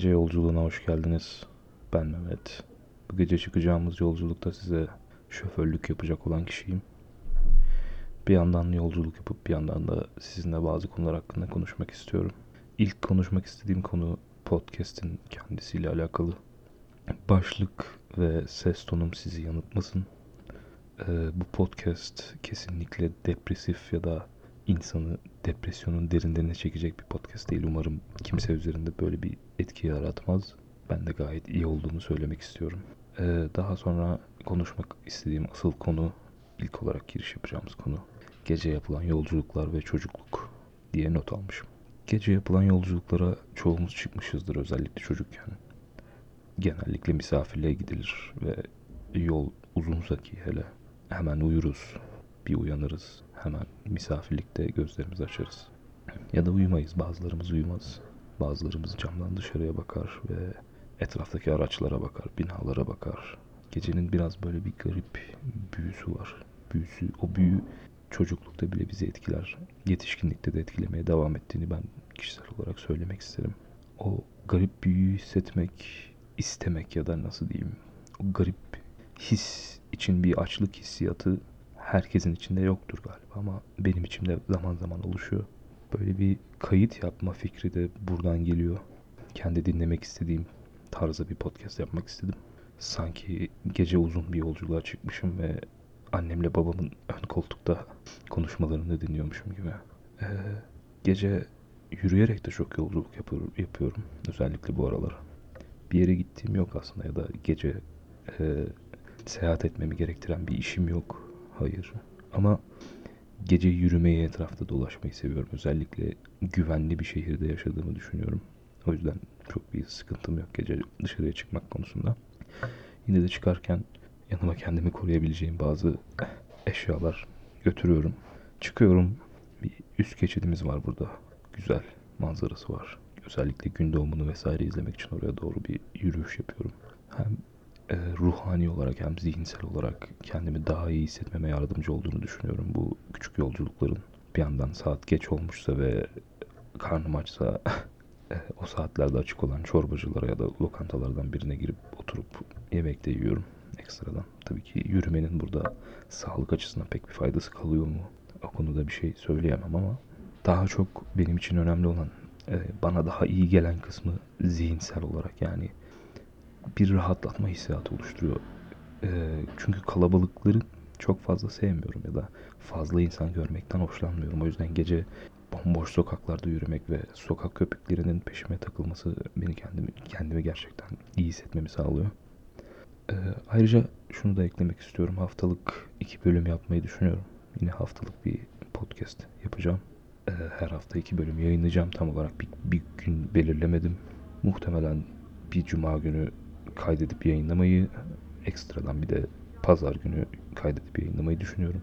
Gece yolculuğuna hoş geldiniz. Ben Mehmet. Bu gece çıkacağımız yolculukta size şoförlük yapacak olan kişiyim. Bir yandan yolculuk yapıp bir yandan da sizinle bazı konular hakkında konuşmak istiyorum. İlk konuşmak istediğim konu podcast'in kendisiyle alakalı. Başlık ve ses tonum sizi yanıltmasın. Ee, bu podcast kesinlikle depresif ya da insanı depresyonun derinlerine çekecek bir podcast değil. Umarım kimse üzerinde böyle bir etki yaratmaz. Ben de gayet iyi olduğunu söylemek istiyorum. Ee, daha sonra konuşmak istediğim asıl konu, ilk olarak giriş yapacağımız konu gece yapılan yolculuklar ve çocukluk diye not almışım. Gece yapılan yolculuklara çoğumuz çıkmışızdır özellikle çocukken. Genellikle misafirliğe gidilir ve yol uzunsa ki hele hemen uyuruz, bir uyanırız. Hemen misafirlikte gözlerimizi açarız. Ya da uyumayız. Bazılarımız uyumaz. Bazılarımız camdan dışarıya bakar ve etraftaki araçlara bakar, binalara bakar. Gecenin biraz böyle bir garip büyüsü var. Büyüsü, o büyü çocuklukta bile bizi etkiler. Yetişkinlikte de etkilemeye devam ettiğini ben kişisel olarak söylemek isterim. O garip büyüyü hissetmek, istemek ya da nasıl diyeyim, o garip his için bir açlık hissiyatı herkesin içinde yoktur galiba ama benim içimde zaman zaman oluşuyor. Böyle bir kayıt yapma fikri de buradan geliyor. Kendi dinlemek istediğim tarzda bir podcast yapmak istedim. Sanki gece uzun bir yolculuğa çıkmışım ve annemle babamın ön koltukta konuşmalarını dinliyormuşum gibi. Ee, gece yürüyerek de çok yolculuk yapıyorum. Özellikle bu aralar. Bir yere gittiğim yok aslında ya da gece e, seyahat etmemi gerektiren bir işim yok Hayır. Ama gece yürümeyi etrafta dolaşmayı seviyorum. Özellikle güvenli bir şehirde yaşadığımı düşünüyorum. O yüzden çok bir sıkıntım yok gece dışarıya çıkmak konusunda. Yine de çıkarken yanıma kendimi koruyabileceğim bazı eşyalar götürüyorum. Çıkıyorum. Bir üst geçidimiz var burada. Güzel manzarası var. Özellikle gün doğumunu vesaire izlemek için oraya doğru bir yürüyüş yapıyorum. Hem e, ruhani olarak hem zihinsel olarak kendimi daha iyi hissetmeme yardımcı olduğunu düşünüyorum bu küçük yolculukların. Bir yandan saat geç olmuşsa ve karnım açsa e, o saatlerde açık olan çorbacılara ya da lokantalardan birine girip oturup yemek de yiyorum ekstradan. Tabii ki yürümenin burada sağlık açısından pek bir faydası kalıyor mu? O konuda bir şey söyleyemem ama daha çok benim için önemli olan e, bana daha iyi gelen kısmı zihinsel olarak yani bir rahatlatma hissiyatı oluşturuyor. E, çünkü kalabalıkları çok fazla sevmiyorum ya da fazla insan görmekten hoşlanmıyorum. O yüzden gece bomboş sokaklarda yürümek ve sokak köpeklerinin peşime takılması beni kendimi kendimi gerçekten iyi hissetmemi sağlıyor. Ee, ayrıca şunu da eklemek istiyorum. Haftalık iki bölüm yapmayı düşünüyorum. Yine haftalık bir podcast yapacağım. Ee, her hafta iki bölüm yayınlayacağım. Tam olarak bir, bir gün belirlemedim. Muhtemelen bir cuma günü kaydedip yayınlamayı ekstradan bir de pazar günü kaydedip yayınlamayı düşünüyorum.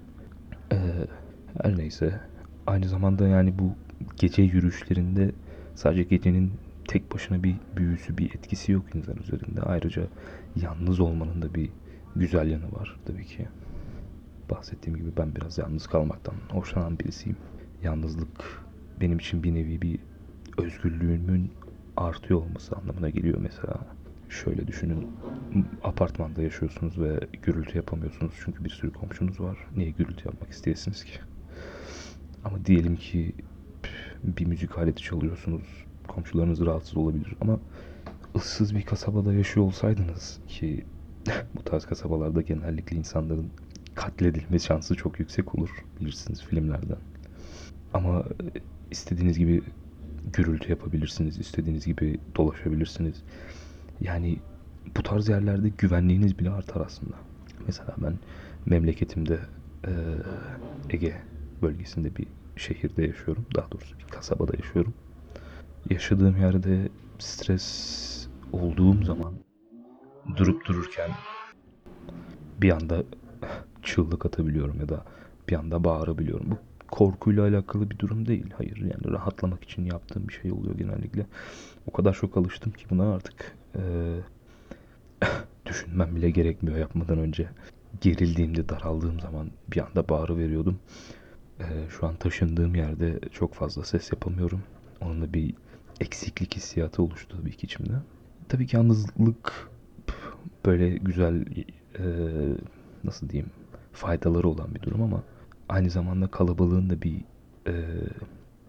Ee, her neyse aynı zamanda yani bu gece yürüyüşlerinde sadece gecenin tek başına bir büyüsü, bir etkisi yok insan üzerinde. Ayrıca yalnız olmanın da bir güzel yanı var tabii ki. Bahsettiğim gibi ben biraz yalnız kalmaktan hoşlanan birisiyim. Yalnızlık benim için bir nevi bir özgürlüğümün artıyor olması anlamına geliyor mesela. Şöyle düşünün. Apartmanda yaşıyorsunuz ve gürültü yapamıyorsunuz çünkü bir sürü komşunuz var. Niye gürültü yapmak isteyesiniz ki? Ama diyelim ki bir müzik aleti çalıyorsunuz. Komşularınız rahatsız olabilir ama ıssız bir kasabada yaşıyor olsaydınız ki bu tarz kasabalarda genellikle insanların katledilme şansı çok yüksek olur bilirsiniz filmlerden. Ama istediğiniz gibi gürültü yapabilirsiniz, istediğiniz gibi dolaşabilirsiniz. Yani bu tarz yerlerde güvenliğiniz bile artar aslında. Mesela ben memleketimde e, Ege bölgesinde bir şehirde yaşıyorum. Daha doğrusu bir kasabada yaşıyorum. Yaşadığım yerde stres olduğum zaman durup dururken bir anda çığlık atabiliyorum ya da bir anda bağırabiliyorum. Bu korkuyla alakalı bir durum değil. Hayır yani rahatlamak için yaptığım bir şey oluyor genellikle. O kadar çok alıştım ki buna artık e, düşünmem bile gerekmiyor yapmadan önce. Gerildiğimde, daraldığım zaman bir anda bağırı veriyordum. E, şu an taşındığım yerde çok fazla ses yapamıyorum. Onunla bir eksiklik hissiyatı oluştu tabii ki içimde. Tabii ki yalnızlık böyle güzel e, nasıl diyeyim faydaları olan bir durum ama aynı zamanda kalabalığın da bir e,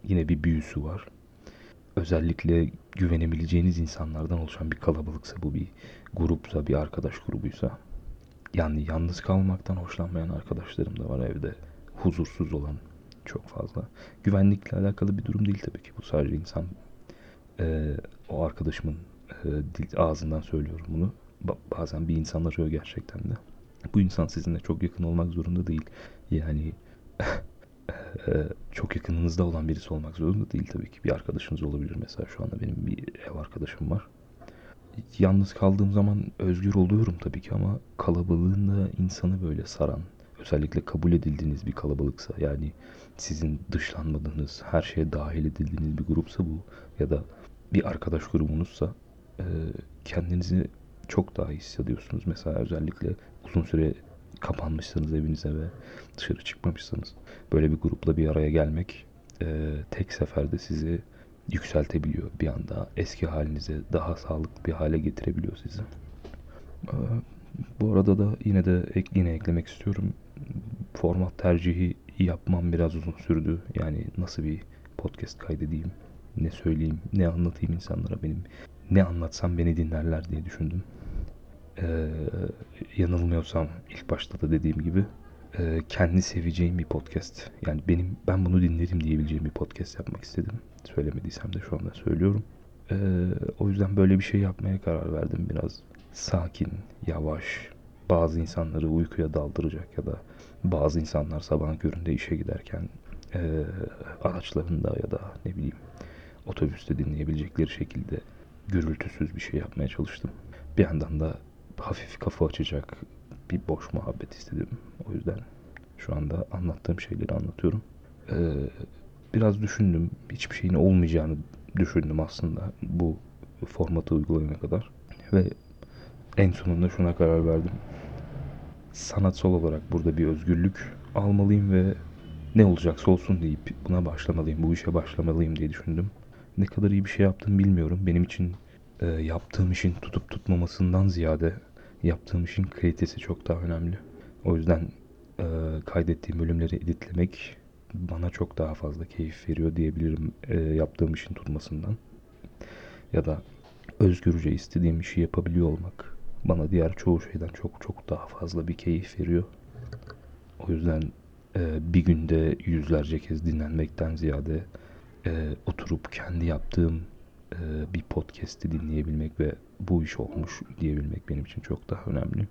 yine bir büyüsü var. Özellikle güvenebileceğiniz insanlardan oluşan bir kalabalıksa bu bir grupsa bir arkadaş grubuysa yani yalnız kalmaktan hoşlanmayan arkadaşlarım da var evde huzursuz olan çok fazla. Güvenlikle alakalı bir durum değil tabii ki bu sadece insan e, o arkadaşımın e, dil, ağzından söylüyorum bunu. Ba- bazen bir insan arıyor gerçekten de. Bu insan sizinle çok yakın olmak zorunda değil. Yani çok yakınınızda olan birisi olmak zorunda değil tabii ki. Bir arkadaşınız olabilir mesela şu anda benim bir ev arkadaşım var. Yalnız kaldığım zaman özgür oluyorum tabii ki ama kalabalığın da insanı böyle saran, özellikle kabul edildiğiniz bir kalabalıksa yani sizin dışlanmadığınız, her şeye dahil edildiğiniz bir grupsa bu ya da bir arkadaş grubunuzsa e, kendinizi çok daha iyi hissediyorsunuz. Mesela özellikle uzun süre kapanmışsınız evinize ve dışarı çıkmamışsınız. Böyle bir grupla bir araya gelmek e, tek seferde sizi yükseltebiliyor. Bir anda eski halinize daha sağlıklı bir hale getirebiliyor sizi. E, bu arada da yine de ek, yine eklemek istiyorum. Format tercihi yapmam biraz uzun sürdü. Yani nasıl bir podcast kaydedeyim, ne söyleyeyim, ne anlatayım insanlara benim ne anlatsam beni dinlerler diye düşündüm. Ee, yanılmıyorsam ilk başta da dediğim gibi e, kendi seveceğim bir podcast. Yani benim ben bunu dinlerim diyebileceğim bir podcast yapmak istedim. Söylemediysem de şu anda söylüyorum. Ee, o yüzden böyle bir şey yapmaya karar verdim. Biraz sakin, yavaş, bazı insanları uykuya daldıracak ya da bazı insanlar sabah köründe işe giderken e, araçlarında ya da ne bileyim otobüste dinleyebilecekleri şekilde gürültüsüz bir şey yapmaya çalıştım. Bir yandan da hafif kafa açacak bir boş muhabbet istedim. O yüzden şu anda anlattığım şeyleri anlatıyorum. Ee, biraz düşündüm. Hiçbir şeyin olmayacağını düşündüm aslında bu formatı uygulayana kadar. Ve en sonunda şuna karar verdim. Sanatsal olarak burada bir özgürlük almalıyım ve ne olacaksa olsun deyip buna başlamalıyım, bu işe başlamalıyım diye düşündüm. Ne kadar iyi bir şey yaptım bilmiyorum. Benim için e, yaptığım işin tutup tutmamasından ziyade yaptığım işin kalitesi çok daha önemli. O yüzden e, kaydettiğim bölümleri editlemek bana çok daha fazla keyif veriyor diyebilirim e, yaptığım işin tutmasından. Ya da özgürce istediğim işi yapabiliyor olmak bana diğer çoğu şeyden çok çok daha fazla bir keyif veriyor. O yüzden e, bir günde yüzlerce kez dinlenmekten ziyade e, oturup kendi yaptığım bir podcast'i dinleyebilmek ve bu iş olmuş diyebilmek benim için çok daha önemli.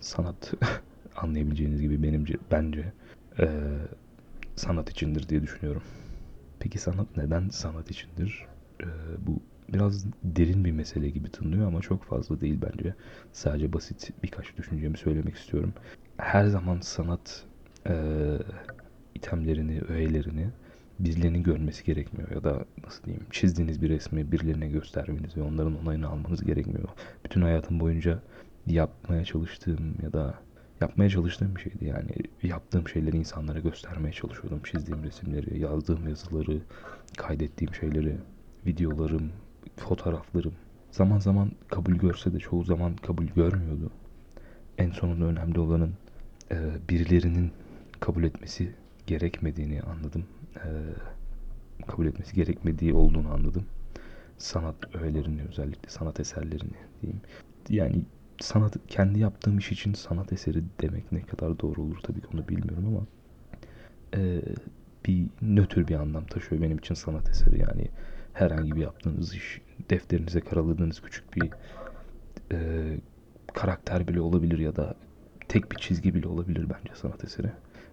Sanat anlayabileceğiniz gibi benimce bence e, sanat içindir diye düşünüyorum. Peki sanat neden sanat içindir? E, bu biraz derin bir mesele gibi tınlıyor ama çok fazla değil bence. Sadece basit birkaç düşüncemi söylemek istiyorum. Her zaman sanat e, itemlerini, öğelerini birilerinin görmesi gerekmiyor ya da nasıl diyeyim çizdiğiniz bir resmi birilerine göstermeniz ve onların onayını almanız gerekmiyor. Bütün hayatım boyunca yapmaya çalıştığım ya da yapmaya çalıştığım bir şeydi yani yaptığım şeyleri insanlara göstermeye çalışıyordum. Çizdiğim resimleri, yazdığım yazıları, kaydettiğim şeyleri, videolarım, fotoğraflarım. Zaman zaman kabul görse de çoğu zaman kabul görmüyordu. En sonunda önemli olanın birilerinin kabul etmesi gerekmediğini anladım. E, kabul etmesi gerekmediği olduğunu anladım. Sanat öğelerini özellikle sanat eserlerini diyeyim. Yani sanat kendi yaptığım iş için sanat eseri demek ne kadar doğru olur tabii ki onu bilmiyorum ama e, bir nötr bir anlam taşıyor benim için sanat eseri yani herhangi bir yaptığınız iş defterinize karaladığınız küçük bir e, karakter bile olabilir ya da tek bir çizgi bile olabilir bence sanat eseri.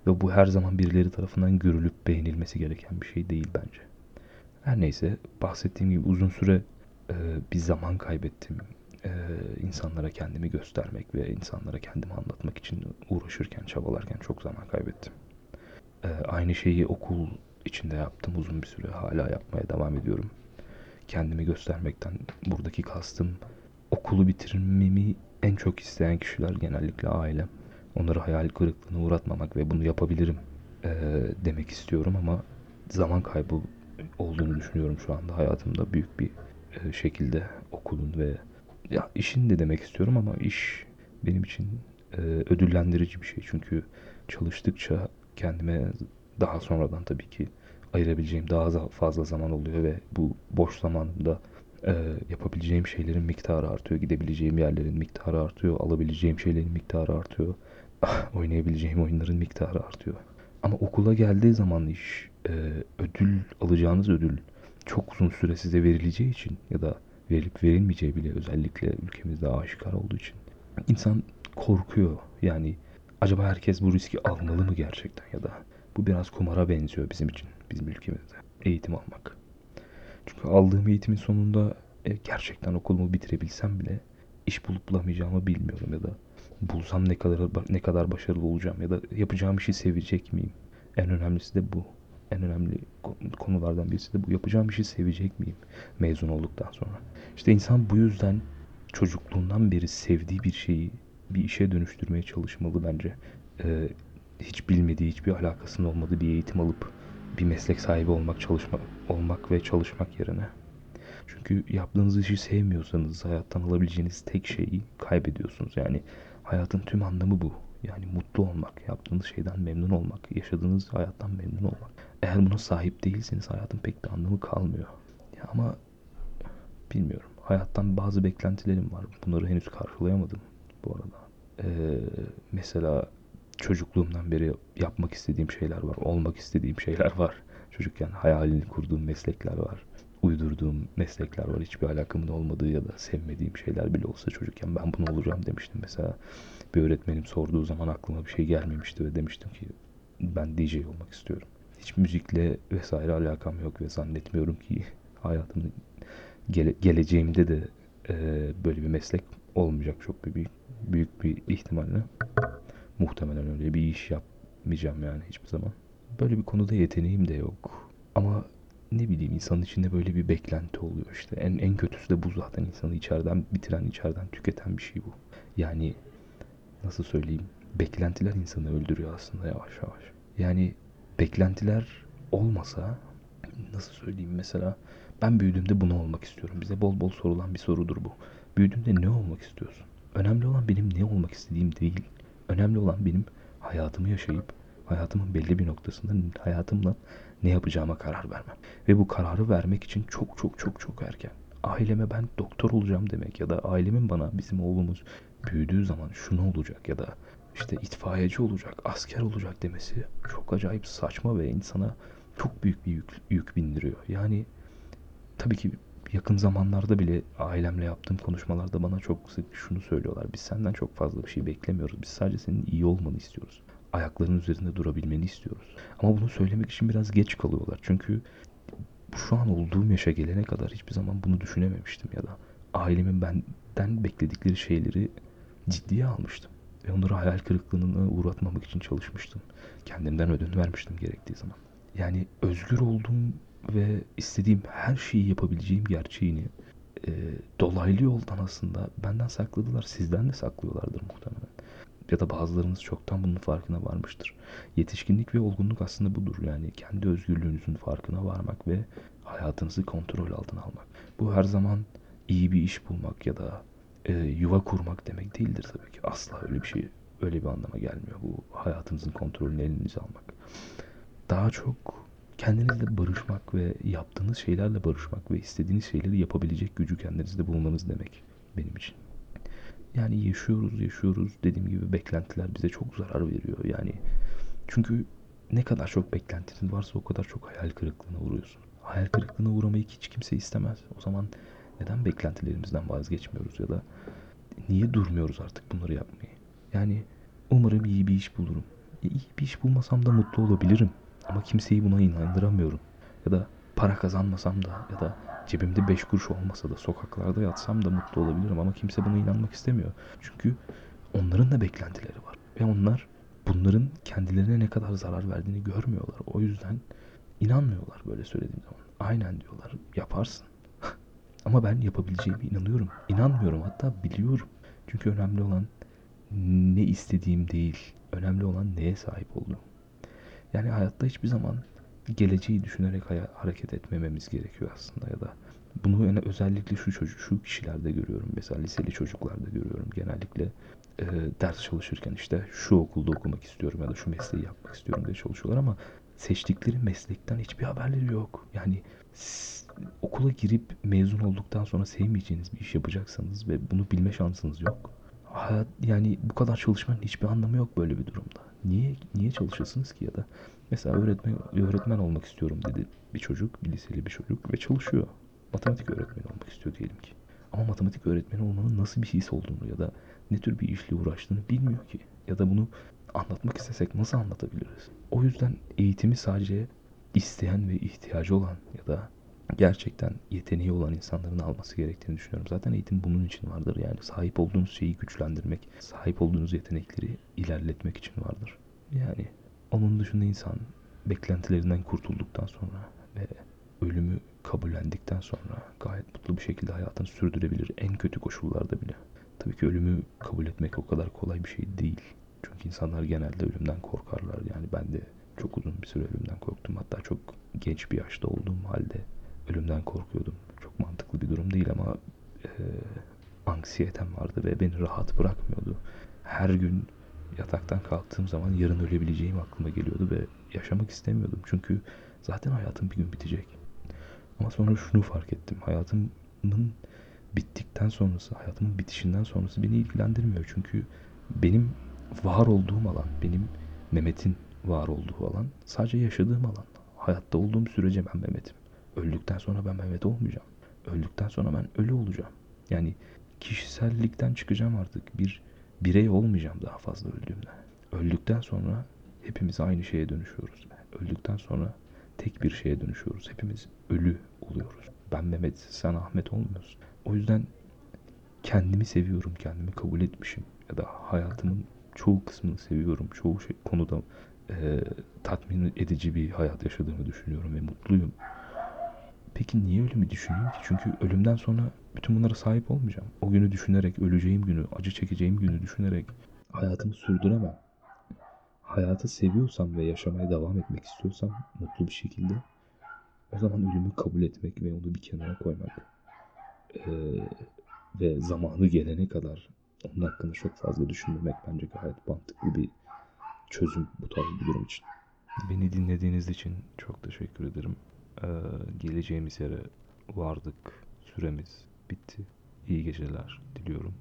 Ve bu her zaman birileri tarafından görülüp beğenilmesi gereken bir şey değil bence. Her neyse bahsettiğim gibi uzun süre e, bir zaman kaybettim. E, insanlara kendimi göstermek ve insanlara kendimi anlatmak için uğraşırken, çabalarken çok zaman kaybettim. E, aynı şeyi okul içinde yaptım uzun bir süre. Hala yapmaya devam ediyorum. Kendimi göstermekten buradaki kastım okulu bitirmemi en çok isteyen kişiler genellikle ailem. Onları hayal kırıklığına uğratmamak ve bunu yapabilirim e, demek istiyorum ama zaman kaybı olduğunu düşünüyorum şu anda. Hayatımda büyük bir e, şekilde okulun ve ya işin de demek istiyorum ama iş benim için e, ödüllendirici bir şey. Çünkü çalıştıkça kendime daha sonradan tabii ki ayırabileceğim daha fazla zaman oluyor ve bu boş zamanımda e, yapabileceğim şeylerin miktarı artıyor, gidebileceğim yerlerin miktarı artıyor, alabileceğim şeylerin miktarı artıyor, oynayabileceğim oyunların miktarı artıyor. Ama okula geldiği zaman iş e, ödül alacağınız ödül çok uzun süre size verileceği için ya da verilip verilmeyeceği bile özellikle ülkemizde aşikar olduğu için insan korkuyor. Yani acaba herkes bu riski almalı mı gerçekten ya da bu biraz kumara benziyor bizim için, bizim ülkemizde eğitim almak. Çünkü aldığım eğitimin sonunda e, gerçekten okulumu bitirebilsem bile iş bulup bulamayacağımı bilmiyorum ya da bulsam ne kadar ne kadar başarılı olacağım ya da yapacağım işi sevecek miyim? En önemlisi de bu. En önemli konulardan birisi de bu. Yapacağım işi sevecek miyim mezun olduktan sonra? İşte insan bu yüzden çocukluğundan beri sevdiği bir şeyi bir işe dönüştürmeye çalışmalı bence. Ee, hiç bilmediği, hiçbir alakasının olmadığı bir eğitim alıp bir meslek sahibi olmak, çalışma, olmak ve çalışmak yerine. Çünkü yaptığınız işi sevmiyorsanız hayattan alabileceğiniz tek şeyi kaybediyorsunuz. Yani hayatın tüm anlamı bu. Yani mutlu olmak, yaptığınız şeyden memnun olmak, yaşadığınız hayattan memnun olmak. Eğer buna sahip değilseniz hayatın pek de anlamı kalmıyor. Ya ama bilmiyorum. Hayattan bazı beklentilerim var. Bunları henüz karşılayamadım bu arada. Ee, mesela çocukluğumdan beri yapmak istediğim şeyler var. Olmak istediğim şeyler var. Çocukken hayalini kurduğum meslekler var. Uydurduğum meslekler var. Hiçbir alakamın olmadığı ya da sevmediğim şeyler bile olsa çocukken ben bunu olacağım demiştim. Mesela bir öğretmenim sorduğu zaman aklıma bir şey gelmemişti ve demiştim ki ben DJ olmak istiyorum. Hiç müzikle vesaire alakam yok ve zannetmiyorum ki hayatımın gele, geleceğimde de e, böyle bir meslek olmayacak çok büyük büyük bir ihtimalle. Muhtemelen öyle bir iş yapmayacağım yani hiçbir zaman. Böyle bir konuda yeteneğim de yok. Ama ne bileyim insanın içinde böyle bir beklenti oluyor işte. En, en kötüsü de bu zaten insanı içeriden bitiren, içeriden tüketen bir şey bu. Yani nasıl söyleyeyim? Beklentiler insanı öldürüyor aslında yavaş yavaş. Yani beklentiler olmasa nasıl söyleyeyim mesela ben büyüdüğümde bunu olmak istiyorum. Bize bol bol sorulan bir sorudur bu. Büyüdüğünde ne olmak istiyorsun? Önemli olan benim ne olmak istediğim değil. Önemli olan benim hayatımı yaşayıp hayatımın belli bir noktasında hayatımla ne yapacağıma karar vermem. Ve bu kararı vermek için çok çok çok çok erken. Aileme ben doktor olacağım demek ya da ailemin bana bizim oğlumuz büyüdüğü zaman şunu olacak ya da işte itfaiyeci olacak, asker olacak demesi çok acayip saçma ve insana çok büyük bir yük, yük bindiriyor. Yani tabii ki yakın zamanlarda bile ailemle yaptığım konuşmalarda bana çok sık şunu söylüyorlar. Biz senden çok fazla bir şey beklemiyoruz. Biz sadece senin iyi olmanı istiyoruz. Ayaklarının üzerinde durabilmeni istiyoruz. Ama bunu söylemek için biraz geç kalıyorlar. Çünkü şu an olduğum yaşa gelene kadar hiçbir zaman bunu düşünememiştim ya da ailemin benden bekledikleri şeyleri ciddiye almıştım. Ve onları hayal kırıklığına uğratmamak için çalışmıştım. Kendimden ödün vermiştim gerektiği zaman. Yani özgür olduğum ve istediğim her şeyi yapabileceğim gerçeğini e, dolaylı yoldan aslında benden sakladılar. Sizden de saklıyorlardır muhtemelen. Ya da bazılarınız çoktan bunun farkına varmıştır. Yetişkinlik ve olgunluk aslında budur. Yani kendi özgürlüğünüzün farkına varmak ve hayatınızı kontrol altına almak. Bu her zaman iyi bir iş bulmak ya da e, yuva kurmak demek değildir tabii ki. Asla öyle bir şey, öyle bir anlama gelmiyor. Bu hayatınızın kontrolünü elinize almak. Daha çok kendinizle barışmak ve yaptığınız şeylerle barışmak ve istediğiniz şeyleri yapabilecek gücü kendinizde bulmanız demek benim için. Yani yaşıyoruz yaşıyoruz dediğim gibi beklentiler bize çok zarar veriyor. Yani çünkü ne kadar çok beklentinin varsa o kadar çok hayal kırıklığına uğruyorsun. Hayal kırıklığına uğramayı hiç kimse istemez. O zaman neden beklentilerimizden vazgeçmiyoruz ya da niye durmuyoruz artık bunları yapmayı? Yani umarım iyi bir iş bulurum. İyi bir iş bulmasam da mutlu olabilirim. Ama kimseyi buna inandıramıyorum. Ya da para kazanmasam da ya da cebimde beş kuruş olmasa da sokaklarda yatsam da mutlu olabilirim ama kimse buna inanmak istemiyor. Çünkü onların da beklentileri var. Ve onlar bunların kendilerine ne kadar zarar verdiğini görmüyorlar. O yüzden inanmıyorlar böyle söylediğim zaman. Aynen diyorlar yaparsın. ama ben yapabileceğime inanıyorum. İnanmıyorum hatta biliyorum. Çünkü önemli olan ne istediğim değil. Önemli olan neye sahip olduğum. Yani hayatta hiçbir zaman geleceği düşünerek hareket etmememiz gerekiyor aslında ya da bunu yani özellikle şu çocuk şu kişilerde görüyorum. Mesela liseli çocuklarda görüyorum genellikle e, ders çalışırken işte şu okulda okumak istiyorum ya da şu mesleği yapmak istiyorum diye çalışıyorlar ama seçtikleri meslekten hiçbir haberleri yok. Yani okula girip mezun olduktan sonra sevmeyeceğiniz bir iş yapacaksanız ve bunu bilme şansınız yok. Hayat yani bu kadar çalışmanın hiçbir anlamı yok böyle bir durumda. Niye niye çalışırsınız ki ya da mesela öğretmen öğretmen olmak istiyorum dedi bir çocuk, bir liseli bir çocuk ve çalışıyor. Matematik öğretmeni olmak istiyor diyelim ki. Ama matematik öğretmeni olmanın nasıl bir his olduğunu ya da ne tür bir işle uğraştığını bilmiyor ki. Ya da bunu anlatmak istesek nasıl anlatabiliriz? O yüzden eğitimi sadece isteyen ve ihtiyacı olan ya da gerçekten yeteneği olan insanların alması gerektiğini düşünüyorum. Zaten eğitim bunun için vardır. Yani sahip olduğunuz şeyi güçlendirmek, sahip olduğunuz yetenekleri ilerletmek için vardır. Yani onun dışında insan beklentilerinden kurtulduktan sonra ve ölümü kabullendikten sonra gayet mutlu bir şekilde hayatını sürdürebilir en kötü koşullarda bile. Tabii ki ölümü kabul etmek o kadar kolay bir şey değil. Çünkü insanlar genelde ölümden korkarlar. Yani ben de çok uzun bir süre ölümden korktum. Hatta çok genç bir yaşta olduğum halde ölümden korkuyordum. Çok mantıklı bir durum değil ama e, anksiyetem vardı ve beni rahat bırakmıyordu. Her gün yataktan kalktığım zaman yarın ölebileceğim aklıma geliyordu ve yaşamak istemiyordum. Çünkü zaten hayatım bir gün bitecek. Ama sonra şunu fark ettim. Hayatımın bittikten sonrası, hayatımın bitişinden sonrası beni ilgilendirmiyor. Çünkü benim var olduğum alan, benim Mehmet'in var olduğu alan sadece yaşadığım alan. Hayatta olduğum sürece ben Mehmet'im. Öldükten sonra ben Mehmet olmayacağım. Öldükten sonra ben ölü olacağım. Yani kişisellikten çıkacağım artık. Bir birey olmayacağım daha fazla öldüğümde. Öldükten sonra hepimiz aynı şeye dönüşüyoruz. Öldükten sonra tek bir şeye dönüşüyoruz. Hepimiz ölü oluyoruz. Ben Mehmet, sen Ahmet olmuyorsun. O yüzden kendimi seviyorum, kendimi kabul etmişim. Ya da hayatımın çoğu kısmını seviyorum. Çoğu şey, konuda e, tatmin edici bir hayat yaşadığımı düşünüyorum ve mutluyum. Peki niye ölümü düşüneyim ki? Çünkü ölümden sonra bütün bunlara sahip olmayacağım. O günü düşünerek, öleceğim günü, acı çekeceğim günü düşünerek hayatımı sürdüremem. Hayatı seviyorsam ve yaşamaya devam etmek istiyorsam mutlu bir şekilde o zaman ölümü kabul etmek ve onu bir kenara koymak eee, ve zamanı gelene kadar onun hakkında çok fazla düşünmemek bence gayet mantıklı bir çözüm bu tarz bir durum için. Beni dinlediğiniz için çok teşekkür ederim. Eee, geleceğimiz yere vardık. Süremiz bitti. İyi geceler diliyorum.